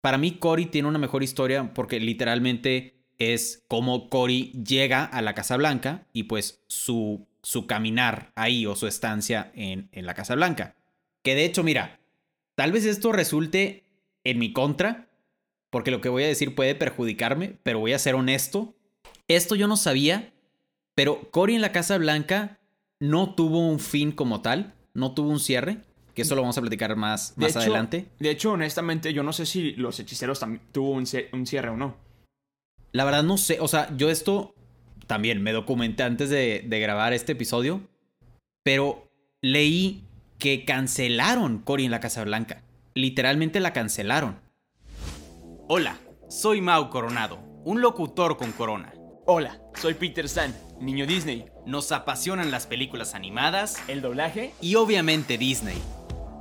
para mí Cory tiene una mejor historia porque literalmente es como Cory llega a la Casa Blanca y pues su, su caminar ahí o su estancia en, en la Casa Blanca. Que de hecho, mira, tal vez esto resulte en mi contra, porque lo que voy a decir puede perjudicarme, pero voy a ser honesto. Esto yo no sabía, pero Cory en la Casa Blanca no tuvo un fin como tal, no tuvo un cierre, que eso lo vamos a platicar más, De más hecho- adelante. De hecho, honestamente, yo no sé si los hechiceros también tuvo un, un cierre o no. La verdad no sé, o sea, yo esto también me documenté antes de, de grabar este episodio, pero leí que cancelaron Cory en la Casa Blanca. Literalmente la cancelaron. Hola, soy Mau Coronado, un locutor con corona. Hola, soy Peter San, niño Disney. Nos apasionan las películas animadas El doblaje y obviamente Disney.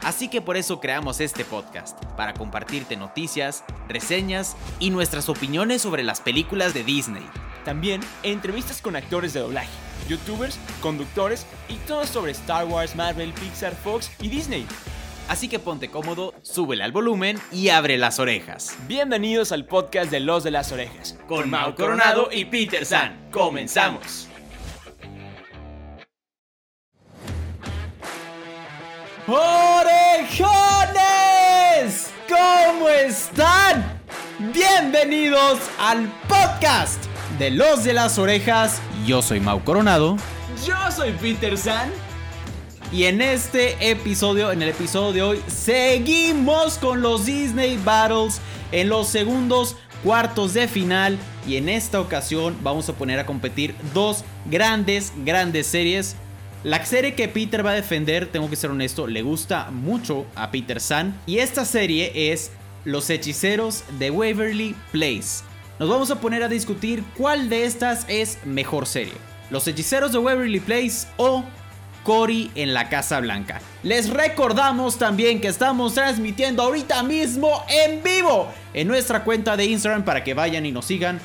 Así que por eso creamos este podcast, para compartirte noticias, reseñas y nuestras opiniones sobre las películas de Disney. También entrevistas con actores de doblaje, youtubers, conductores y todo sobre Star Wars, Marvel, Pixar, Fox y Disney. Así que ponte cómodo, súbele al volumen y abre las orejas. Bienvenidos al podcast de Los de las Orejas. Con Mau Coronado y Peter San, comenzamos. ¡Orejones! ¿Cómo están? Bienvenidos al podcast de Los de las Orejas. Yo soy Mau Coronado. Yo soy Peter San. Y en este episodio, en el episodio de hoy, seguimos con los Disney Battles en los segundos cuartos de final. Y en esta ocasión vamos a poner a competir dos grandes, grandes series. La serie que Peter va a defender, tengo que ser honesto, le gusta mucho a Peter San. Y esta serie es Los Hechiceros de Waverly Place. Nos vamos a poner a discutir cuál de estas es mejor serie. Los Hechiceros de Waverly Place o Cory en la Casa Blanca. Les recordamos también que estamos transmitiendo ahorita mismo en vivo en nuestra cuenta de Instagram para que vayan y nos sigan.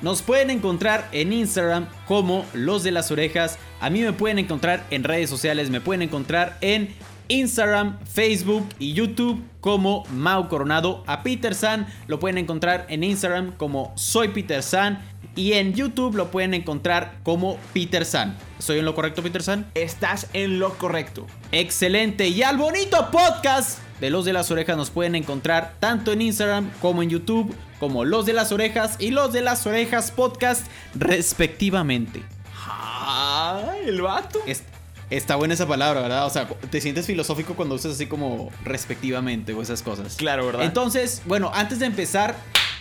Nos pueden encontrar en Instagram como Los de las Orejas. A mí me pueden encontrar en redes sociales, me pueden encontrar en Instagram, Facebook y YouTube como Mau Coronado. A Peter San lo pueden encontrar en Instagram como Soy Peter San. Y en YouTube lo pueden encontrar como Peter San. ¿Estoy en lo correcto, Peter San? Estás en lo correcto. Excelente. Y al bonito podcast de Los de las Orejas nos pueden encontrar tanto en Instagram como en YouTube, como Los de las Orejas y Los de las Orejas Podcast, respectivamente. Ah, el vato. Es- está buena esa palabra, ¿verdad? O sea, te sientes filosófico cuando usas así como respectivamente o esas cosas. Claro, ¿verdad? Entonces, bueno, antes de empezar,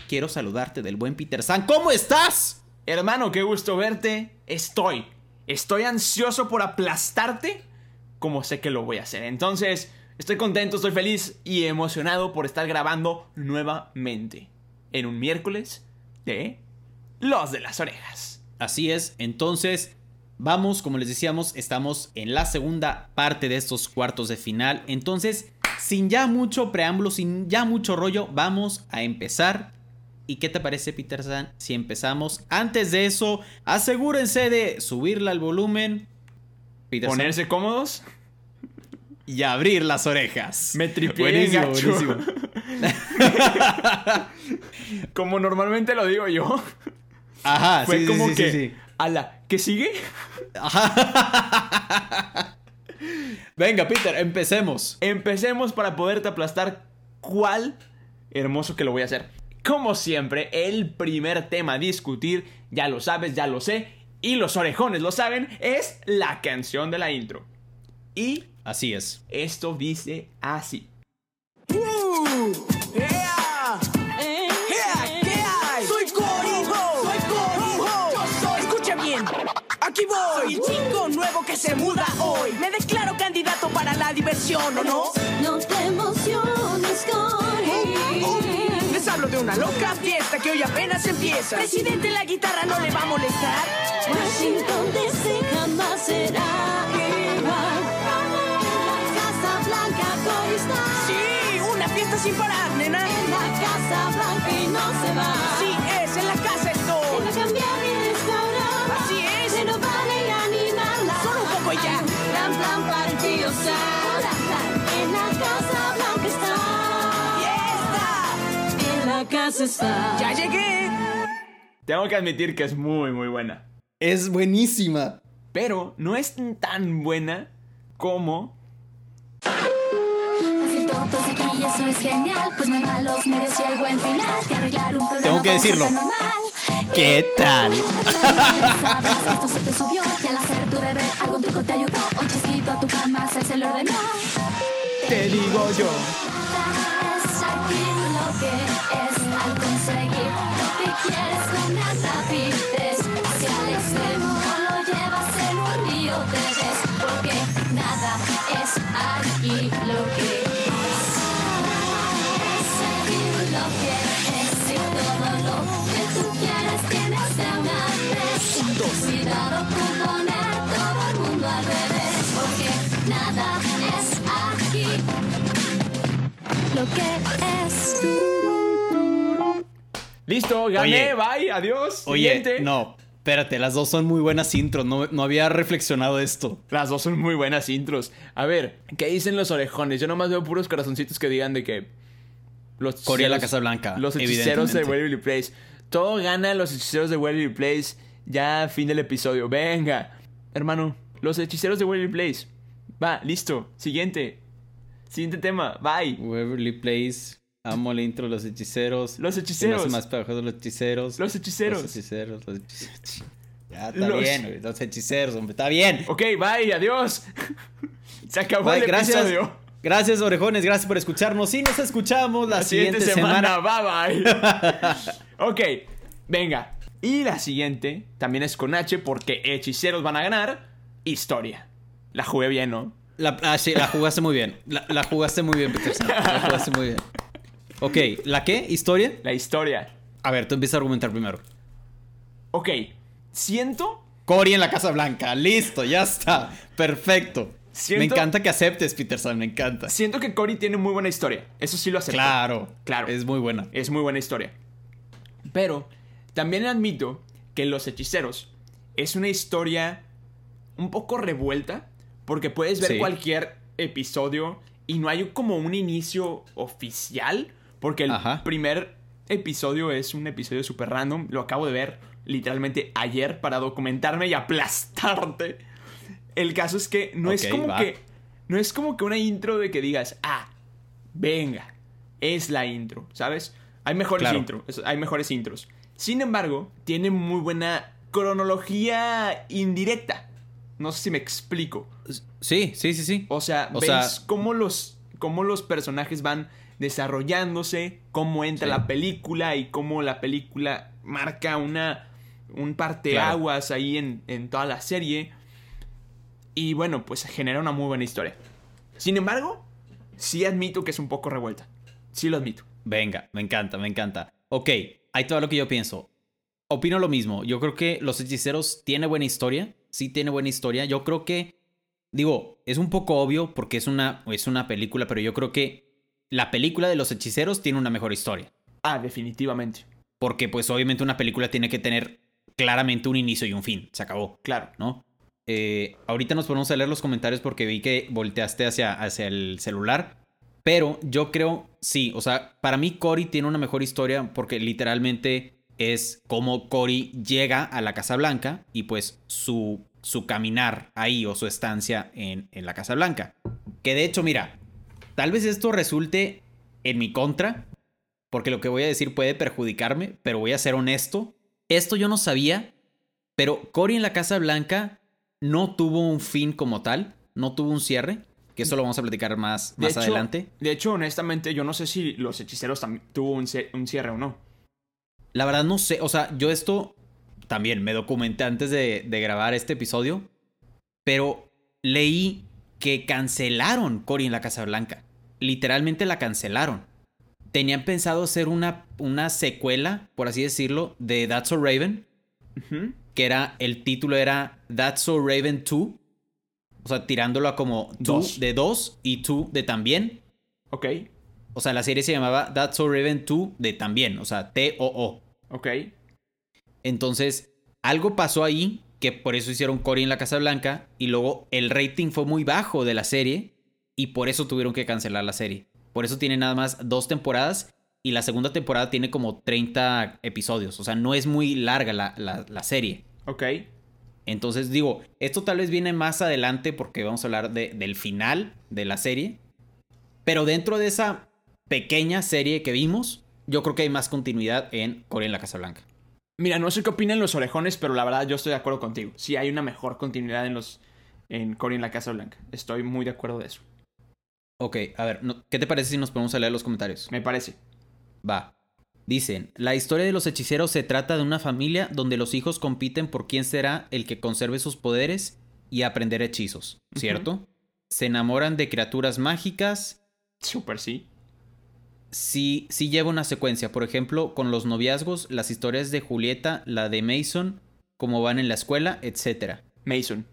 quiero saludarte del buen Peter San. ¿Cómo estás? Hermano, qué gusto verte. Estoy. Estoy ansioso por aplastarte como sé que lo voy a hacer. Entonces, estoy contento, estoy feliz y emocionado por estar grabando nuevamente en un miércoles de Los de las Orejas. Así es, entonces vamos, como les decíamos, estamos en la segunda parte de estos cuartos de final. Entonces, sin ya mucho preámbulo, sin ya mucho rollo, vamos a empezar. ¿Y qué te parece, Peter San? Si empezamos. Antes de eso, asegúrense de subirle al volumen. Peter San, Ponerse cómodos. Y abrir las orejas. Me tripié Buenísimo, gacho. buenísimo. Como normalmente lo digo yo. Ajá, Fue sí, como sí, que. sí, sí. Ala, ¿qué sigue? Venga, Peter, empecemos. Empecemos para poderte aplastar. ¿Cuál? Hermoso que lo voy a hacer. Como siempre, el primer tema a discutir, ya lo sabes, ya lo sé, y los orejones lo saben, es la canción de la intro. Y Así es. esto dice así. Soy Cory, soy Cory, yo soy. Escuche bien, aquí voy. Soy el chico nuevo que se muda hoy. Me declaro candidato para la diversión, ¿o no? No te emociones, Cory. Les hablo de una loca fiesta que hoy apenas empieza. Presidente, la guitarra no le va a molestar. Washington DC jamás será igual. Sí, una fiesta sin parar, nena. En la Casa Blanca y no se va. Sí, es en la casa a estoy. cambiar mi restaurante. Así es. Renovar y animarla. Solo un poco y ya. Plan, plan, partidos. En la Casa Blanca está. Fiesta. En la casa está. ¡Ya llegué! Tengo que admitir que es muy, muy buena. Es buenísima. Pero no es tan buena como Eso es genial. Pues no hay malos medios y hay buen final. Que arreglar un problema Tengo que decirlo. ¿Qué tal? Esto se te subió Y al hacer tu deber algún truco te ayudó. Un chasquito a tu cama se lo ordenó. Te digo yo. Es aquí lo que es al conseguir. Lo que quieres con Listo, gané, Oye. bye, adiós. Oye, siguiente. no. Espérate, las dos son muy buenas intros. No, no había reflexionado esto. Las dos son muy buenas intros. A ver, ¿qué dicen los orejones? Yo nomás veo puros corazoncitos que digan de que. Los Corea la hechiceros- Casa Blanca, Los hechiceros de. Waverly Place. Todo gana los hechiceros de Waverly Place. Ya, fin del episodio. Venga. Hermano, los hechiceros de Waverly Place. Va, listo. Siguiente. Siguiente tema. Bye. Waverly Place. Amo el intro, los hechiceros. Los hechiceros. hace más pegajoso los hechiceros. Los hechiceros. Los hechiceros, los hechiceros. Ya, está Los- bien, güey. Los hechiceros, hombre. Está bien. Ok, bye, adiós. Se acabó Bye, el gracias. episodio. Gracias, orejones. Gracias por escucharnos. Y nos escuchamos la, La siguiente, semana. semana. Bye bye. ok, venga. Y la siguiente también es con H porque hechiceros van a ganar. Historia. La jugué bien, ¿no? La, ah, sí, la jugaste muy bien. La, la jugaste muy bien, Peterson. La jugaste muy bien. Ok, ¿la qué? ¿Historia? La historia. A ver, tú empieza a argumentar primero. Ok, siento. Cory en la Casa Blanca. Listo, ya está. Perfecto. Siento- Me encanta que aceptes, Peterson. Me encanta. Siento que Cory tiene muy buena historia. Eso sí lo acepto. Claro. Claro. Es muy buena. Es muy buena historia. Pero también admito que Los Hechiceros es una historia un poco revuelta porque puedes ver Sí. cualquier episodio y no hay como un inicio oficial porque el Ajá. primer episodio es un episodio súper random. Lo acabo de ver literalmente ayer para documentarme y aplastarte. El caso es que no es como va. que no es como que una intro de que digas, ah, venga, es la intro, ¿sabes? Hay mejores Claro. intros, hay mejores intros. Sin embargo, tiene muy buena cronología indirecta. No sé si me explico. Sí, sí, sí, sí. O sea, O ves sea- cómo los cómo los personajes van desarrollándose, cómo entra Sí. la película y cómo la película marca una un parteaguas ahí en, en toda la serie. Y bueno, pues genera una muy buena historia. Sin embargo, sí admito que es un poco revuelta. Sí lo admito. Venga, me encanta, me encanta. Ok, ahí todo lo que yo pienso. Opino lo mismo. Yo creo que Los Hechiceros tiene buena historia. Sí tiene buena historia. Yo creo que, digo, es un poco obvio porque es una, es una película, pero yo creo que la película de Los Hechiceros tiene una mejor historia. Ah, definitivamente. Porque pues obviamente una película tiene que tener claramente un inicio y un fin. Se acabó, Claro. ¿no? Eh, ahorita nos ponemos a leer los comentarios porque vi que volteaste hacia, hacia el celular. Pero yo creo, sí, o sea, para mí Cory tiene una mejor historia porque literalmente es como Cory llega a la Casa Blanca y pues su, su caminar ahí o su estancia en, en la Casa Blanca. Que de hecho, mira, tal vez esto resulte en mi contra, porque lo que voy a decir puede perjudicarme, pero voy a ser honesto. Esto yo no sabía, pero Cory en la Casa Blanca no tuvo un fin como tal, no tuvo un cierre, que eso lo vamos a platicar más, De más hecho- adelante. De hecho, honestamente, yo no sé si los hechiceros también tuvo un, un cierre o no. La verdad no sé, o sea, yo esto también me documenté antes de, de grabar este episodio, pero leí que cancelaron Cory en la Casa Blanca. Literalmente la cancelaron. Tenían pensado hacer una, una secuela, por así decirlo, de That's So Raven, que era, el título era That's So Raven 2. O sea, tirándolo a como 2 Dos. de 2 y 2 de también. Ok, O sea, la serie se llamaba That's So Raven 2 de también. O sea, T-O-O. ok. Entonces, algo pasó ahí que por eso hicieron Cory en la Casa Blanca y luego el rating fue muy bajo de la serie y por eso tuvieron que cancelar la serie. Por eso tiene nada más dos temporadas y la segunda temporada tiene como 30 episodios. O sea, no es muy larga la, la- la serie. Ok. Entonces digo, esto tal vez viene más adelante porque vamos a hablar de- del final de la serie. Pero dentro de esa pequeña serie que vimos, yo creo que hay más continuidad en Corea en la Casa Blanca. Mira, no sé qué opinan los orejones, pero la verdad yo estoy de acuerdo contigo. Sí hay una mejor continuidad en los en Cory en la Casa Blanca. Estoy muy de acuerdo de eso. Ok, a ver, no- ¿qué te parece si nos ponemos a leer los comentarios? Me parece. Va. Dicen, la historia de los hechiceros se trata de una familia donde los hijos compiten por quién será el que conserve sus poderes y aprender hechizos, ¿cierto? Se enamoran de criaturas mágicas. Súper sí. Sí, sí lleva una secuencia, por ejemplo, con los noviazgos, las historias de Julieta, la de Mason, cómo van en la escuela, etc. Mason.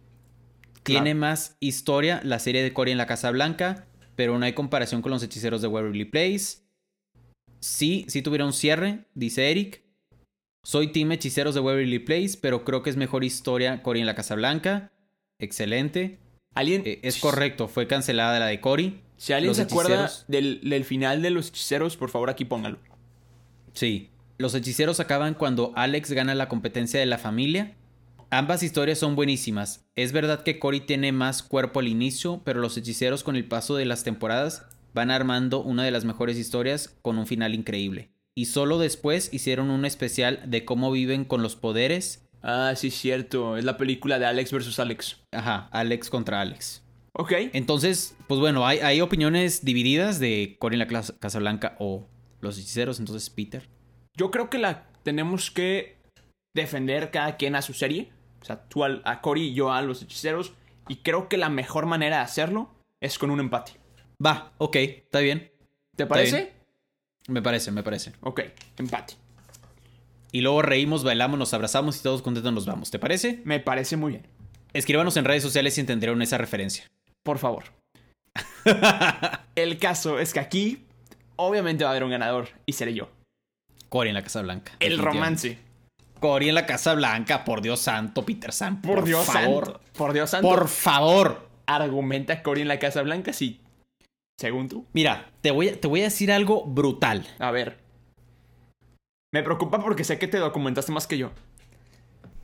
Tiene Claro. más historia la serie de Cory en la Casa Blanca, pero no hay comparación con los hechiceros de Waverly Place. Sí, sí tuviera un cierre, dice Eric. Soy team hechiceros de Waverly Place, pero creo que es mejor historia Cory en la Casa Blanca. Excelente. ¿Alguien? Eh, es correcto, fue cancelada la de Cory. Si alguien Los se acuerda del, del final de los hechiceros, por favor aquí póngalo. Sí. Los hechiceros acaban cuando Alex gana la competencia de la familia. Ambas historias son buenísimas. Es verdad que Cory tiene más cuerpo al inicio, pero los hechiceros con el paso de las temporadas van armando una de las mejores historias con un final increíble. Y solo después hicieron un especial de cómo viven con los poderes. Ah, sí, cierto. Es la película de Alex versus Alex. Ajá, Alex contra Alex. Ok. Entonces, pues bueno, hay, hay opiniones divididas de Cory en la Casa Blanca o los hechiceros. Entonces, Peter. Yo creo que la tenemos que defender cada quien a su serie. O sea, tú al- a Cory y yo a los hechiceros. Y creo que la mejor manera de hacerlo es con un empate. Va, ok, está bien. ¿Te parece? bien. Me parece, me parece. Ok, empate. Y luego reímos, bailamos, nos abrazamos y todos contentos nos vamos. ¿Te parece? Me parece muy bien. Escríbanos en redes sociales si entendieron esa referencia. Por favor. El caso es que aquí, obviamente va a haber un ganador. Y seré yo. Cory en la Casa Blanca. El romance. Cory en la Casa Blanca, por Dios santo, Peter Sam. Por, Dios favor. santo. Por Dios santo. Por favor. Argumenta Cory en la Casa Blanca, sí. Según tú. Mira, te voy, a, te voy a decir algo brutal. A ver. Me preocupa porque sé que te documentaste más que yo.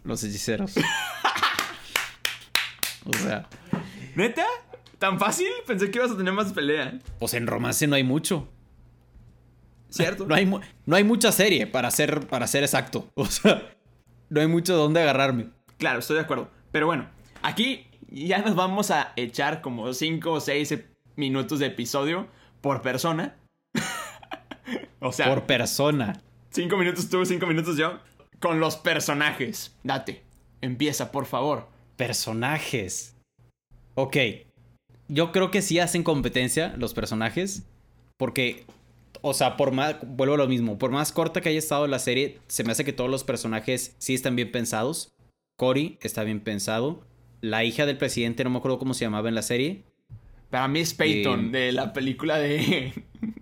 Los hechiceros. o sea, ¿Neta? ¿Tan fácil? Pensé que ibas a tener más pelea. pues en romance no hay mucho. ¿Cierto? No hay, no hay mucha serie para ser, para ser exacto. O sea, no hay mucho de dónde agarrarme. Claro, estoy de acuerdo. Pero bueno, aquí ya nos vamos a echar como 5 o 6 minutos de episodio por persona. o sea, Por persona. 5 minutos tú, 5 minutos yo. Con los personajes. Date. Empieza, por favor. Personajes. Ok. Yo creo que sí hacen competencia los personajes. Porque, o sea, por más, vuelvo a lo mismo, por más corta que haya estado la serie, se me hace que todos los personajes sí están bien pensados. Cory está bien pensado. La hija del presidente, no me acuerdo cómo se llamaba en la serie. Para mí es Peyton, Eh, de la película de.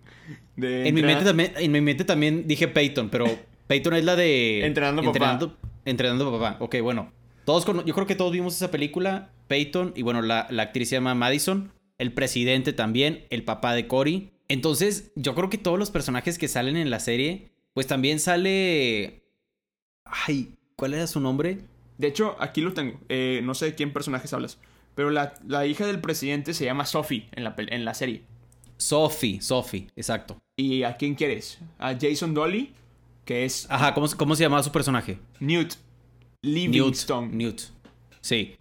de En mi, mente también, en mi mente también dije Peyton, pero Peyton es la de... Entrenando papá. entrenando, Entrenando papá. Ok, bueno. Todos yo creo que todos vimos esa película. Peyton, y bueno, la, la actriz se llama Madison. El presidente también, el papá de Cory. Entonces, yo creo que todos los personajes que salen en la serie, pues también sale... Ay, ¿cuál era su nombre? De hecho, aquí lo tengo. Eh, no sé de quién personajes hablas. Pero la, la hija del presidente se llama Sophie en la, en la serie. Sophie, Sophie, exacto. ¿Y a quién quieres? A Jason Dolly, que es Ajá, ¿cómo, cómo se llamaba su personaje? Newt Newt. Livingstone. Newt. Sí.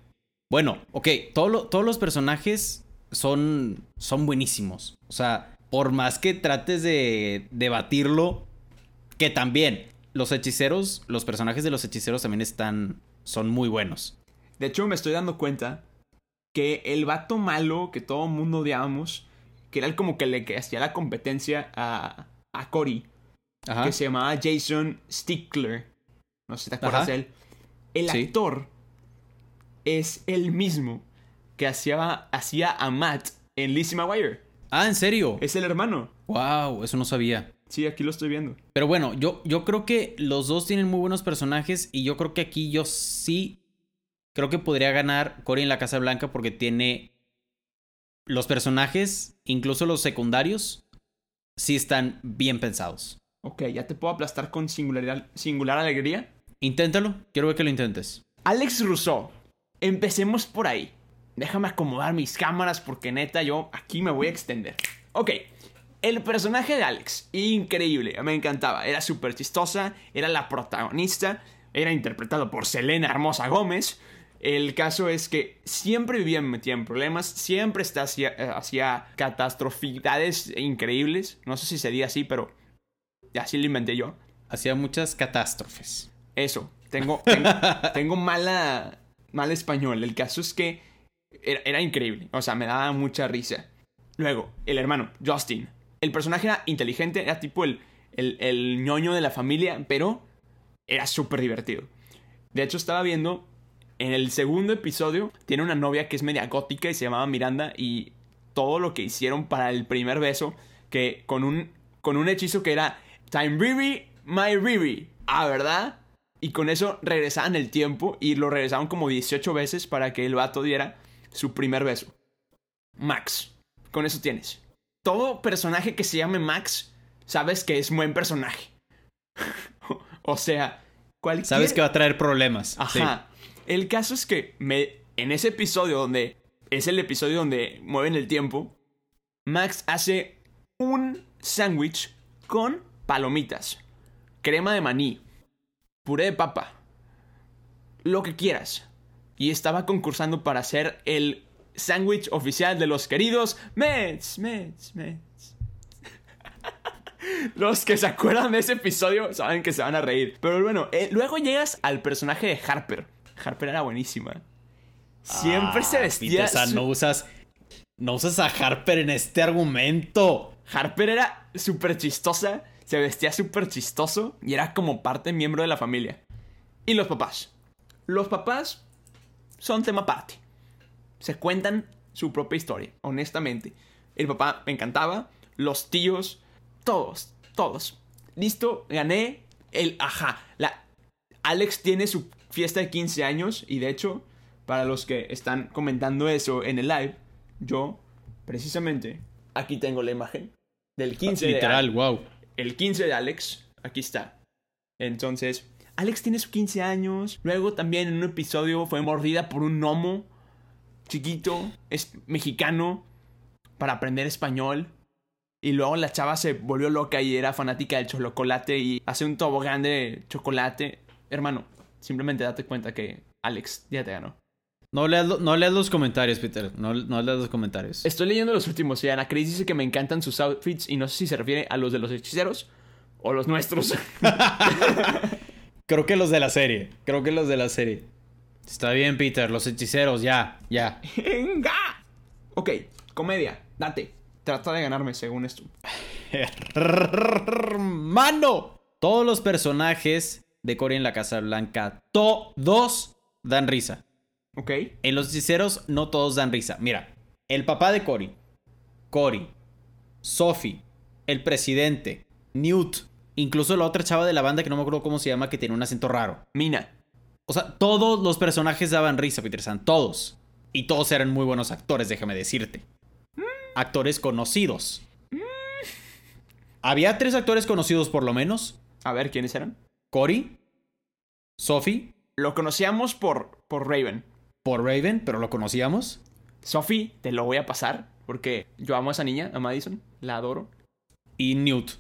Bueno, ok. todo lo- todos los personajes son, son buenísimos. O sea, por más que trates de debatirlo, que también los hechiceros, los personajes de los hechiceros también están, son muy buenos. De hecho, me estoy dando cuenta que el vato malo que todo el mundo odiábamos, que era el como que le que hacía la competencia a, a Cory, que se llamaba Jason Stickler. No sé si te acuerdas Ajá. de él. El Sí. actor es el mismo que hacía, hacía a Matt en Lizzie McGuire. Ah, ¿en serio? Es el hermano. Wow, eso no sabía. Sí, aquí lo estoy viendo. Pero bueno, yo, yo creo que los dos tienen muy buenos personajes y yo creo que aquí yo sí creo que podría ganar Cory en la Casa Blanca porque tiene los personajes, incluso los secundarios, sí están bien pensados. Ok, ya te puedo aplastar con singularidad- singular alegría. Inténtalo, quiero ver que lo intentes. Alex Rousseau. Empecemos por ahí. Déjame acomodar mis cámaras porque neta yo aquí me voy a extender. Ok, el personaje de Alex, increíble, me encantaba. Era súper chistosa, era la protagonista, era interpretado por Selena Hermosa Gómez. El caso es que siempre vivía metida en problemas, siempre está hacia, eh, hacía catastrofidades increíbles. No sé si sería así, pero así lo inventé yo. Hacía muchas catástrofes. Eso, tengo, tengo, tengo mala, mal español. El caso es que era, increíble. O sea, me daba mucha risa. Luego, el hermano, Justin. El personaje era inteligente, era tipo el, el, el ñoño de la familia, pero era súper divertido. De hecho, estaba viendo en el segundo episodio, tiene una novia que es media gótica y se llamaba Miranda y todo lo que hicieron para el primer beso, que con un, con un hechizo que era Time Riri, My Riri. Ah, ¿verdad? Y con eso regresaban el tiempo y lo regresaron como 18 veces para que el vato diera su primer beso. Max. Con eso tienes. Todo personaje que se llame Max, sabes que es buen personaje. o sea, cualquier... Sabes que va a traer problemas. sí. Ajá. El caso es que me, en ese episodio donde es el episodio donde mueven el tiempo, Max hace un sándwich con palomitas, crema de maní, puré de papa, lo que quieras. Y estaba concursando para ser el sándwich oficial de los queridos Mets, Mets, Mets. Los que se acuerdan de ese episodio saben que se van a reír. Pero bueno, eh, luego llegas al personaje de Harper. Harper era buenísima. Siempre se Ah, vestía. Peter-san, su- no usas. No usas a Harper en este argumento. Harper era súper chistosa. Se vestía súper chistoso. Y era como parte miembro de la familia. Y los papás. Los papás son tema aparte. Se cuentan su propia historia, honestamente. El papá me encantaba. Los tíos. Todos. Todos. Listo, gané. El. Ajá. La. Alex tiene su fiesta de 15 años. Y de hecho, para los que están comentando eso en el live, yo, precisamente, aquí tengo la imagen del 15 de Literal, wow. el 15 de Alex, aquí está. Entonces, Alex tiene sus 15 años. Luego también en un episodio fue mordida por un gnomo chiquito, es mexicano, para aprender español. Y luego la chava se volvió loca y era fanática del chocolate y hace un tobogán de chocolate. Hermano, simplemente date cuenta que Alex ya te ganó. No leas, lo- no leas los comentarios, Peter. No, no leas los comentarios. Estoy leyendo los últimos y Ana Cris dice que me encantan sus outfits y no sé si se refiere a los de los hechiceros o los nuestros. Creo que los de la serie. Creo que los de la serie. Está bien, Peter. Los hechiceros, ya, ya. ¡Venga! Ok, comedia, date. Trata de ganarme según esto. ¡Mano! Todos los personajes de Cory en la Casa Blanca, todos dan risa. Ok, En los hechiceros, no todos dan risa. Mira, el papá de Cory, Cory, Sophie, el presidente, Newt, incluso la otra chava de la banda que no me acuerdo cómo se llama, que tiene un acento raro. Mina. O sea, todos los personajes daban risa, Peter San, todos. Y todos eran muy buenos actores, déjame decirte. Actores conocidos. Había tres actores conocidos por lo menos. A ver, ¿quiénes eran? Cory, Sophie, Lo conocíamos por, por Raven. por Raven, pero lo conocíamos. Sophie, te lo voy a pasar porque yo amo a esa niña, a Madison. La adoro. Y Newt.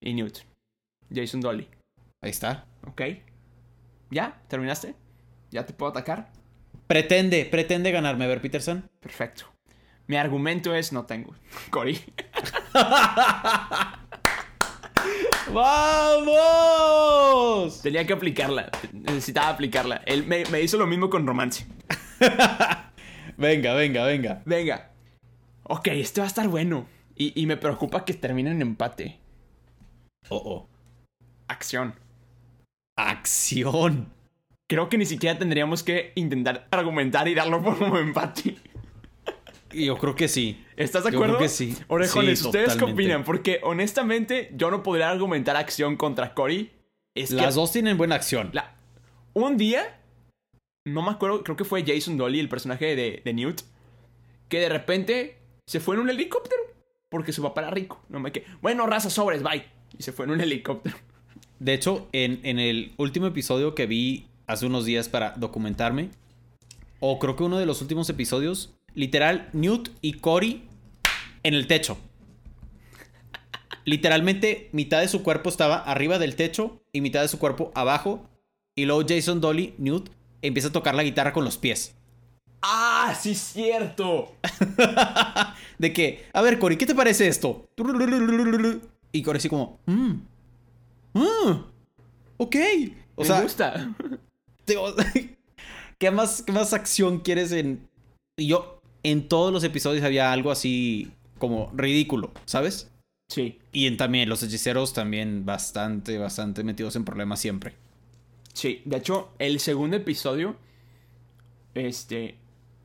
Y Newt. Jason Dolly. Ahí está. Ok. ¿Ya? ¿Terminaste? ¿Ya te puedo atacar? Pretende, pretende ganarme, a ver, Peterson. Perfecto. Mi argumento es no tengo. Cory. ¡Vamos! Tenía que aplicarla. Necesitaba aplicarla. Él me, me hizo lo mismo con romance. Venga, venga, venga. Venga. Ok, este va a estar bueno. Y, y me preocupa que termine en empate. Oh, oh. Acción. Acción. Creo que ni siquiera tendríamos que intentar argumentar y darlo por como empate. Yo creo que sí. ¿Estás de Yo acuerdo? creo que sí. Orejones, Sí, ¿ustedes qué opinan? Porque honestamente yo no podría argumentar acción contra Cory. Es que Las dos tienen buena acción. la- un día, no me acuerdo, creo que fue Jason Dolly, el personaje de, de Newt, que de repente se fue en un helicóptero porque su papá era rico. No me que, bueno, raza sobres, bye. Y se fue en un helicóptero. De hecho, en, en el último episodio que vi hace unos días para documentarme, o creo que uno de los últimos episodios, literal, Newt y Cory en el techo. Literalmente, mitad de su cuerpo estaba arriba del techo y mitad de su cuerpo abajo. Y luego Jason Dolly, Newt, empieza a tocar la guitarra con los pies. ¡Ah, sí, cierto! De que, a ver, Cory, ¿qué te parece esto? Y Cory así como, mmm, mmm, ok. O me sea, gusta. Digo, ¿qué más, ¿qué más acción quieres en...? Yo, en todos los episodios había algo así como ridículo, ¿sabes? Sí, Y en también los hechiceros también bastante, bastante metidos en problemas siempre. sí. De hecho, el segundo episodio, este,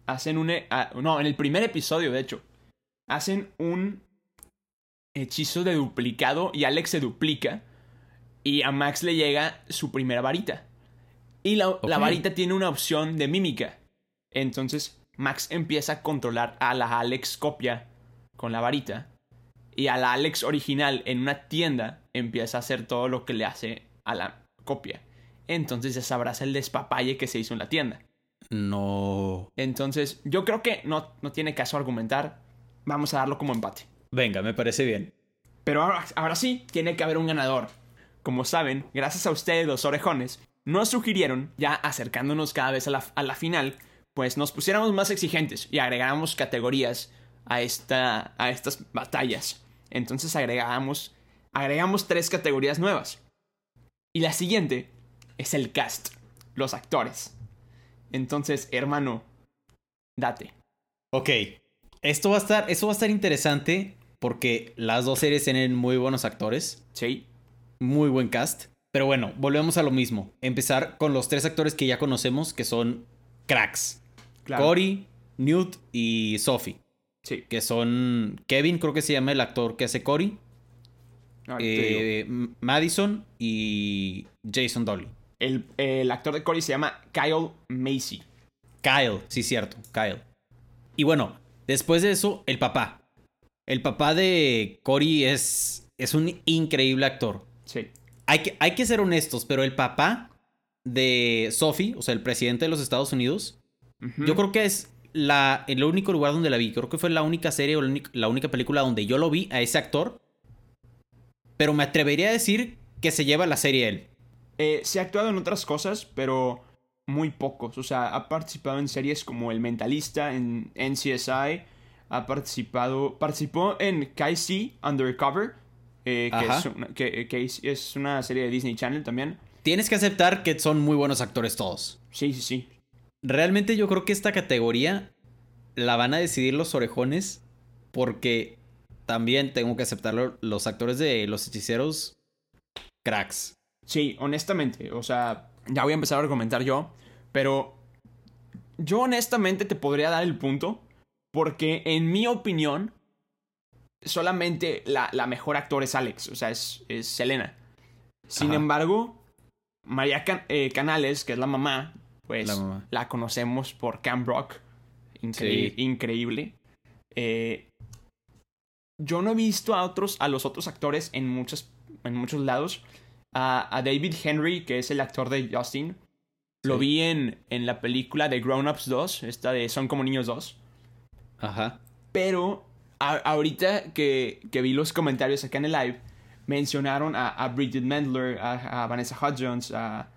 hacen un... ah, no, en el primer episodio, de hecho, hacen un hechizo de duplicado y Alex se duplica y a Max le llega su primera varita. Y la, varita tiene una opción de mímica. Entonces Max empieza a controlar a la Alex copia con la varita. Y a la Alex original en una tienda empieza a hacer todo lo que le hace a la copia. Entonces ya sabrás el despapalle que se hizo en la tienda. No. Entonces yo creo que no, no tiene caso argumentar. Vamos a darlo como empate. Venga, me parece bien. Pero ahora, ahora sí, tiene que haber un ganador. Como saben, gracias a ustedes los orejones, nos sugirieron, ya acercándonos cada vez a la, a la final, pues nos pusiéramos más exigentes y agregáramos categorías a, esta, a estas batallas. Entonces agregamos, agregamos tres categorías nuevas. Y la siguiente es el cast, los actores. Entonces, hermano, date. Ok. Esto va a estar, esto va a estar interesante porque las dos series tienen muy buenos actores. ¿Sí? Muy buen cast. Pero bueno, volvemos a lo mismo. Empezar con los tres actores que ya conocemos, que son cracks. Claro. Cory, Newt y Sophie. Sí. Que son Kevin, creo que se llama el actor que hace Cory. Digo. eh, Madison y Jason Dolly. El, el actor de Cory se llama Kyle Macy. Kyle, sí, cierto, Kyle. Y bueno, después de eso, el papá. El papá de Cory es, es un increíble actor. Sí. Hay que, hay que ser honestos, pero el papá de Sophie, o sea, el presidente de los Estados Unidos, yo creo que es la, el único lugar donde la vi. Creo que fue la única serie o la única, la única película donde yo lo vi a ese actor. Pero me atrevería a decir que se lleva la serie él. Eh, se ha actuado en otras cosas, pero muy pocos. O sea, ha participado en series como El Mentalista, en NCSI. Ha participado. Participó en KC Undercover. Eh, que, es una, que, que es una serie de Disney Channel también. Tienes que aceptar que son muy buenos actores todos. Sí, sí, sí. Realmente yo creo que esta categoría la van a decidir los orejones porque también tengo que aceptarlo, los actores de los hechiceros, cracks. Sí, honestamente, o sea, ya voy a empezar a argumentar yo, pero yo honestamente te podría dar el punto porque en mi opinión solamente la, la mejor actor es Alex, o sea, es, es Selena. Sin Ajá. embargo, María Can- eh, Canales, que es la mamá, pues La conocemos por Camp Rock, Incre- Sí. increíble. Eh, yo no he visto a otros, a los otros actores en muchos, en muchos lados. A, a David Henry, que es el actor de Justin. Lo Sí. vi en, en la película de Grown Ups 2, esta de Son como niños 2. Ajá. Pero a- ahorita que, que vi los comentarios acá en el live, mencionaron a, a Bridget Mendler, a, a Vanessa Hudgens, a...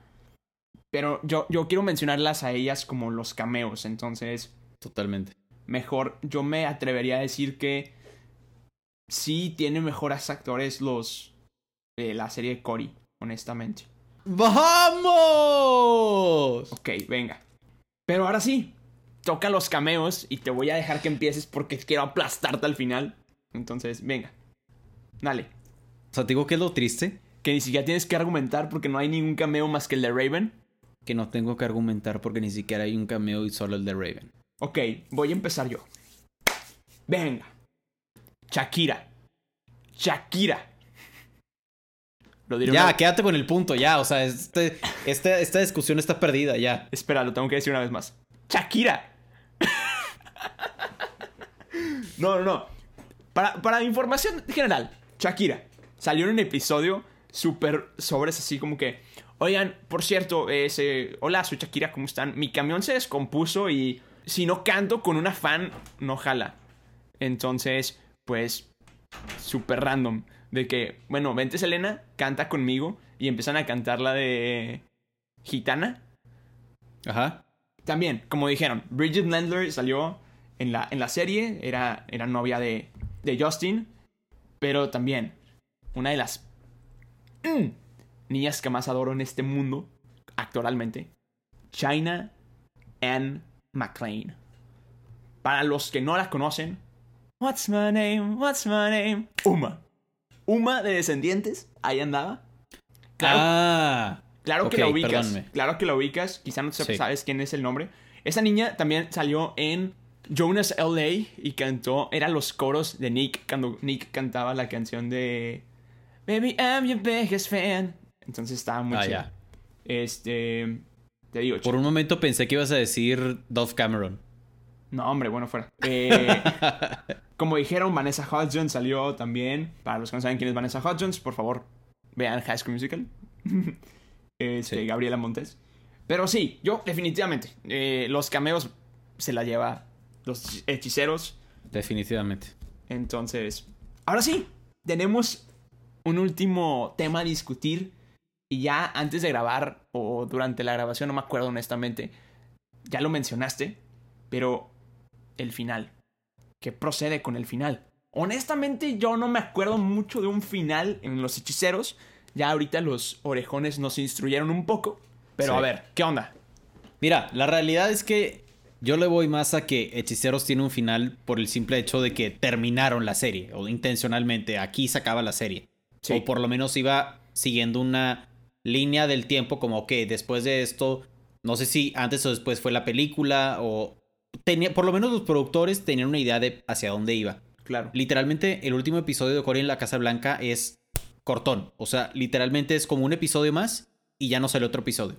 Pero yo, yo quiero mencionarlas a ellas como los cameos, entonces Totalmente. mejor yo me atrevería a decir que sí tiene mejores actores los de la serie de Cory, honestamente. ¡Vamos! Ok, venga. Pero ahora sí, toca los cameos y te voy a dejar que empieces porque quiero aplastarte al final. Entonces, venga. Dale. O sea, te digo que es lo triste, Que ni siquiera tienes que argumentar porque no hay ningún cameo más que el de Raven. que no tengo que argumentar porque ni siquiera hay un cameo y solo el de Raven. Ok, voy a empezar yo. Venga. Shakira. Shakira. Lo diré Ya, una- quédate con el punto, ya. O sea, este, esta, esta discusión está perdida, ya. Espera, lo tengo que decir una vez más. Shakira. No, no, no. Para, para información general, Shakira salió en un episodio súper sobres así como que, oigan, por cierto, ese, hola, soy Shakira, ¿cómo están? Mi camión se descompuso y si no canto con una fan, no jala. Entonces, pues, súper random. De que, bueno, vente Selena, canta conmigo y empiezan a cantar la de Gitana. Ajá. También, como dijeron, Bridget Landler salió en la, en la serie, era, era novia de, de Justin, pero también una de las mm, niñas que más adoro en este mundo, actualmente, China Anne McClain. Para los que no la conocen, What's my name? What's my name? Uma. Uma de Descendientes, ahí andaba. Claro, Ah. Claro que la ubicas. Claro que la ubicas. Quizá no Sí. sabes quién es el nombre. Esa niña también salió en Jonas LA y cantó. Eran los coros de Nick cuando Nick cantaba la canción de Baby, I'm your biggest fan. Entonces estaba muy Ah, chido. Este. Te digo, Por un momento pensé que ibas a decir Dove Cameron. No, hombre, bueno, fuera. Eh, como dijeron, Vanessa Hudgens salió también. Para los que no saben quién es Vanessa Hudgens, por favor, vean High School Musical. Este, Sí. Gabriela Montes. Pero sí, yo definitivamente. eh, los cameos se la lleva los hechiceros. Definitivamente. Entonces, ahora sí, tenemos un último tema a discutir. Y ya antes de grabar, o durante la grabación, no me acuerdo honestamente, ya lo mencionaste, pero el final. ¿Qué procede con el final? Honestamente, yo no me acuerdo mucho de un final en Los Hechiceros. Ya ahorita los orejones nos instruyeron un poco. Pero Sí. a ver, ¿qué onda? Mira, la realidad es que yo le voy más a que Hechiceros tiene un final por el simple hecho de que terminaron la serie, o intencionalmente, aquí se acaba la serie. Sí. O por lo menos iba siguiendo una línea del tiempo como que después de esto, no sé si antes o después fue la película, o tenía, por lo menos los productores tenían una idea de hacia dónde iba. Claro. Literalmente, el último episodio de Cory en la Casa Blanca es cortón. O sea, literalmente es como un episodio más y ya no sale otro episodio.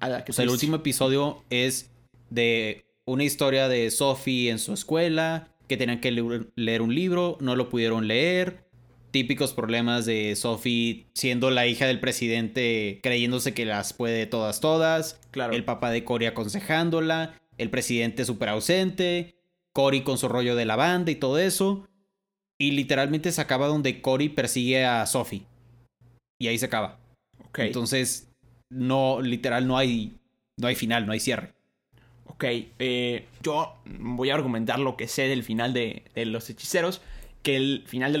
O sea, el último episodio es de una historia de Sophie en su escuela, que tenían que leer- un libro, no lo pudieron leer. Típicos problemas de Sophie siendo la hija del presidente, creyéndose que las puede todas, todas. Claro. El papá de Cory aconsejándola. El presidente súper ausente. Cory con su rollo de la banda y todo eso. Y literalmente se acaba donde Cory persigue a Sophie. Y ahí se acaba. Ok. Entonces, no, literal, no hay, no hay final, no hay cierre. Ok, eh, yo voy a argumentar lo que sé del final de, de Los Hechiceros, que el final de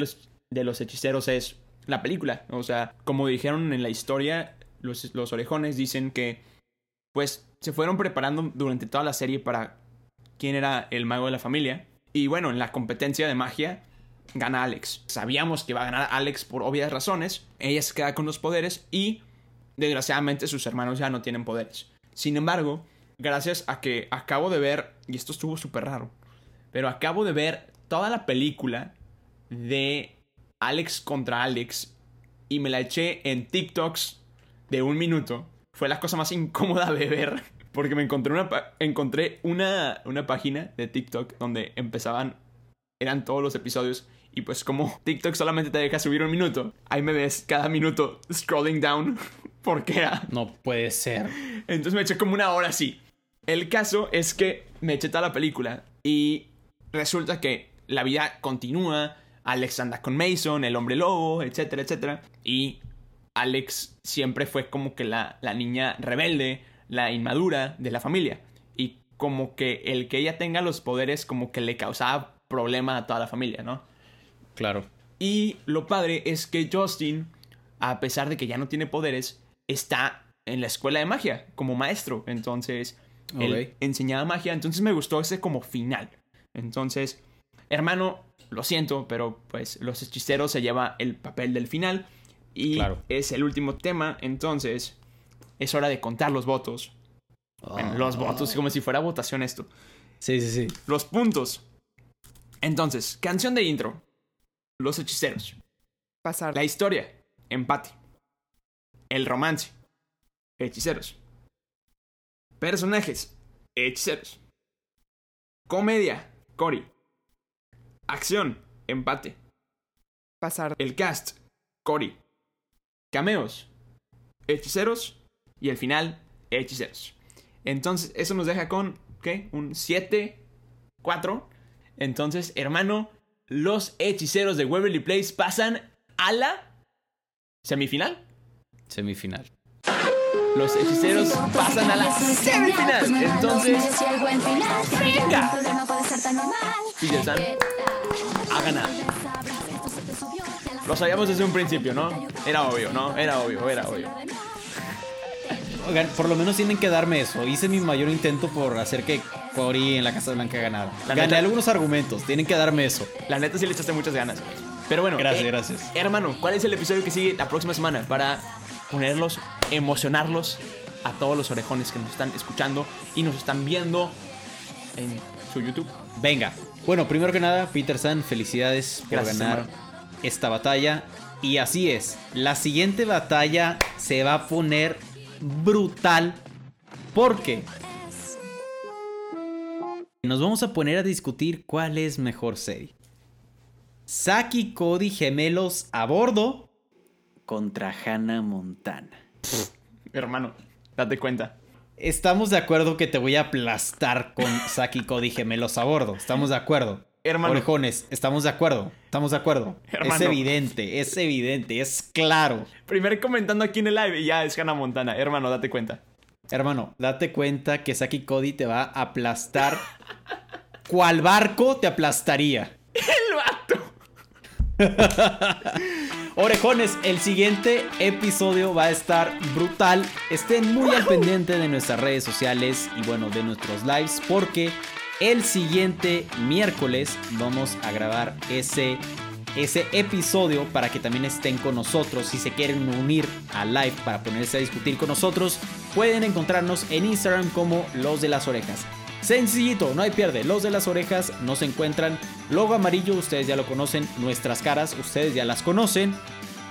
los, Hechiceros es la película. O sea, como dijeron en la historia, los, los orejones dicen que, pues, se fueron preparando durante toda la serie para quién era el mago de la familia. Y bueno, en la competencia de magia gana Alex. Sabíamos que iba a ganar Alex por obvias razones. Ella se queda con los poderes y, desgraciadamente, sus hermanos ya no tienen poderes. Sin embargo, gracias a que acabo de ver, y esto estuvo súper raro, pero acabo de ver toda la película de Alex contra Alex y me la eché en TikToks de un minuto. Fue la cosa más incómoda de ver porque me encontré una, encontré una, una página de TikTok donde empezaban, eran todos los episodios y pues como TikTok solamente te deja subir un minuto, ahí me ves cada minuto scrolling down porque era No puede ser. entonces me eché como una hora así. El caso es que me eché toda la película y resulta que la vida continúa. Alex anda con Mason, el hombre lobo, etcétera, etcétera. Y Alex siempre fue como que la, la niña rebelde, la inmadura de la familia. Y como que el que ella tenga los poderes como que le causaba problema a toda la familia, ¿no? Claro. Y lo padre es que Justin, a pesar de que ya no tiene poderes, está en la escuela de magia como maestro. Entonces, él Ok. enseñaba magia. Entonces me gustó ese como final. Entonces, hermano, lo siento, pero pues los hechiceros se lleva el papel del final. Y Claro. es el último tema. Entonces, es hora de contar los votos. Bueno, los votos, como si fuera votación esto. Sí, sí, sí. Los puntos. Entonces, canción de intro. Los hechiceros. Pasar. La historia. Empate. El romance. Hechiceros. Personajes. Hechiceros. Comedia. Cory. Acción. empate. Pasar. El cast, Cory. Cameos, hechiceros. Y el final, hechiceros. Entonces, eso nos deja con, ¿qué? Un 7, 4. Entonces, hermano, los hechiceros de Waverly Place pasan a la semifinal. Semifinal. Los hechiceros pasan a la semifinal. Entonces, venga. Peter San ha ganado. Lo sabíamos desde un principio, ¿no? Era obvio, ¿no? Era obvio, era obvio. Oigan, por lo menos tienen que darme eso. Hice mi mayor intento por hacer que Cory en la Casa Blanca ganara. La Gané neta- algunos argumentos, tienen que darme eso. La neta sí le echaste muchas ganas. Pero bueno, Gracias, eh, gracias. Hermano, ¿cuál es el episodio que sigue la próxima semana para ponerlos, emocionarlos a todos los orejones que nos están escuchando y nos están viendo en su YouTube? Venga. Bueno, primero que nada, Peter San, felicidades por ganar esta batalla. Y así es, la siguiente batalla se va a poner brutal porque nos vamos a poner a discutir cuál es mejor serie. Saki Cody gemelos a bordo contra Hannah Montana. Hermano, date cuenta. Estamos de acuerdo que te voy a aplastar con Saki y Cody gemelos a bordo. Estamos de acuerdo. Hermano. Orejones, estamos de acuerdo. Estamos de acuerdo. Hermano. Es evidente, es evidente, es claro. Primer comentando aquí en el live y ya es Hannah Montana. Hermano, date cuenta. Hermano, date cuenta que Saki Cody te va a aplastar. ¿Cuál barco te aplastaría? ¡El vato! Orejones, el siguiente episodio va a estar brutal. Estén muy al pendiente de nuestras redes sociales y bueno, de nuestros lives porque el siguiente miércoles vamos a grabar ese, ese episodio para que también estén con nosotros. Si se quieren unir al live para ponerse a discutir con nosotros, pueden encontrarnos en Instagram como Los de las Orejas. Sencillito, no hay pierde. Los de las orejas nos encuentran. Logo amarillo, ustedes ya lo conocen. Nuestras caras, ustedes ya las conocen.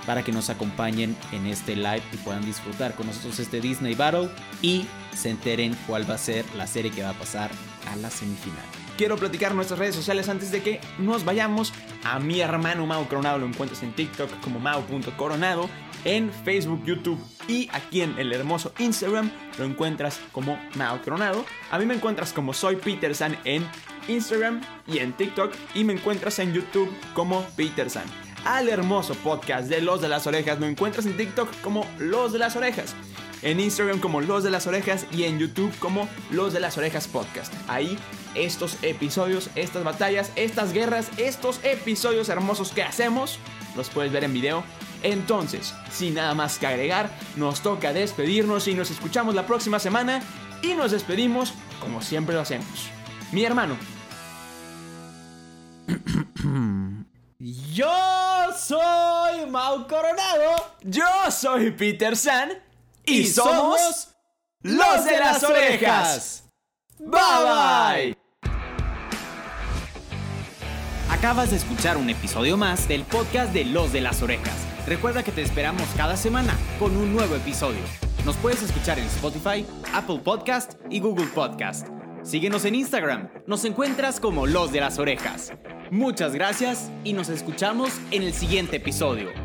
Para que nos acompañen en este live y puedan disfrutar con nosotros este Disney Battle. Y se enteren cuál va a ser la serie que va a pasar a la semifinal. Quiero platicar nuestras redes sociales antes de que nos vayamos. A mi hermano Mau Coronado lo encuentras en TikTok como Mau.coronado, en Facebook, YouTube y aquí en el hermoso Instagram lo encuentras como Mau Coronado. A mí me encuentras como Soy Peter San en Instagram y en TikTok y me encuentras en YouTube como Peter San. Al hermoso podcast de Los de las Orejas lo encuentras en TikTok como Los de las Orejas en Instagram como Los de las Orejas y en YouTube como Los de las Orejas Podcast. Ahí estos episodios, estas batallas, estas guerras, estos episodios hermosos que hacemos, los puedes ver en video. Entonces, sin nada más que agregar, nos toca despedirnos y nos escuchamos la próxima semana y nos despedimos como siempre lo hacemos. Mi hermano, Yo soy Mau Coronado. yo soy Peter San y, somos Los de las Orejas. Bye bye. Acabas de escuchar un episodio más del podcast de Los de las Orejas. Recuerda que te esperamos cada semana con un nuevo episodio. Nos puedes escuchar en Spotify, Apple Podcast y Google Podcast. Síguenos en Instagram. Nos encuentras como Los de las Orejas. Muchas gracias y nos escuchamos en el siguiente episodio.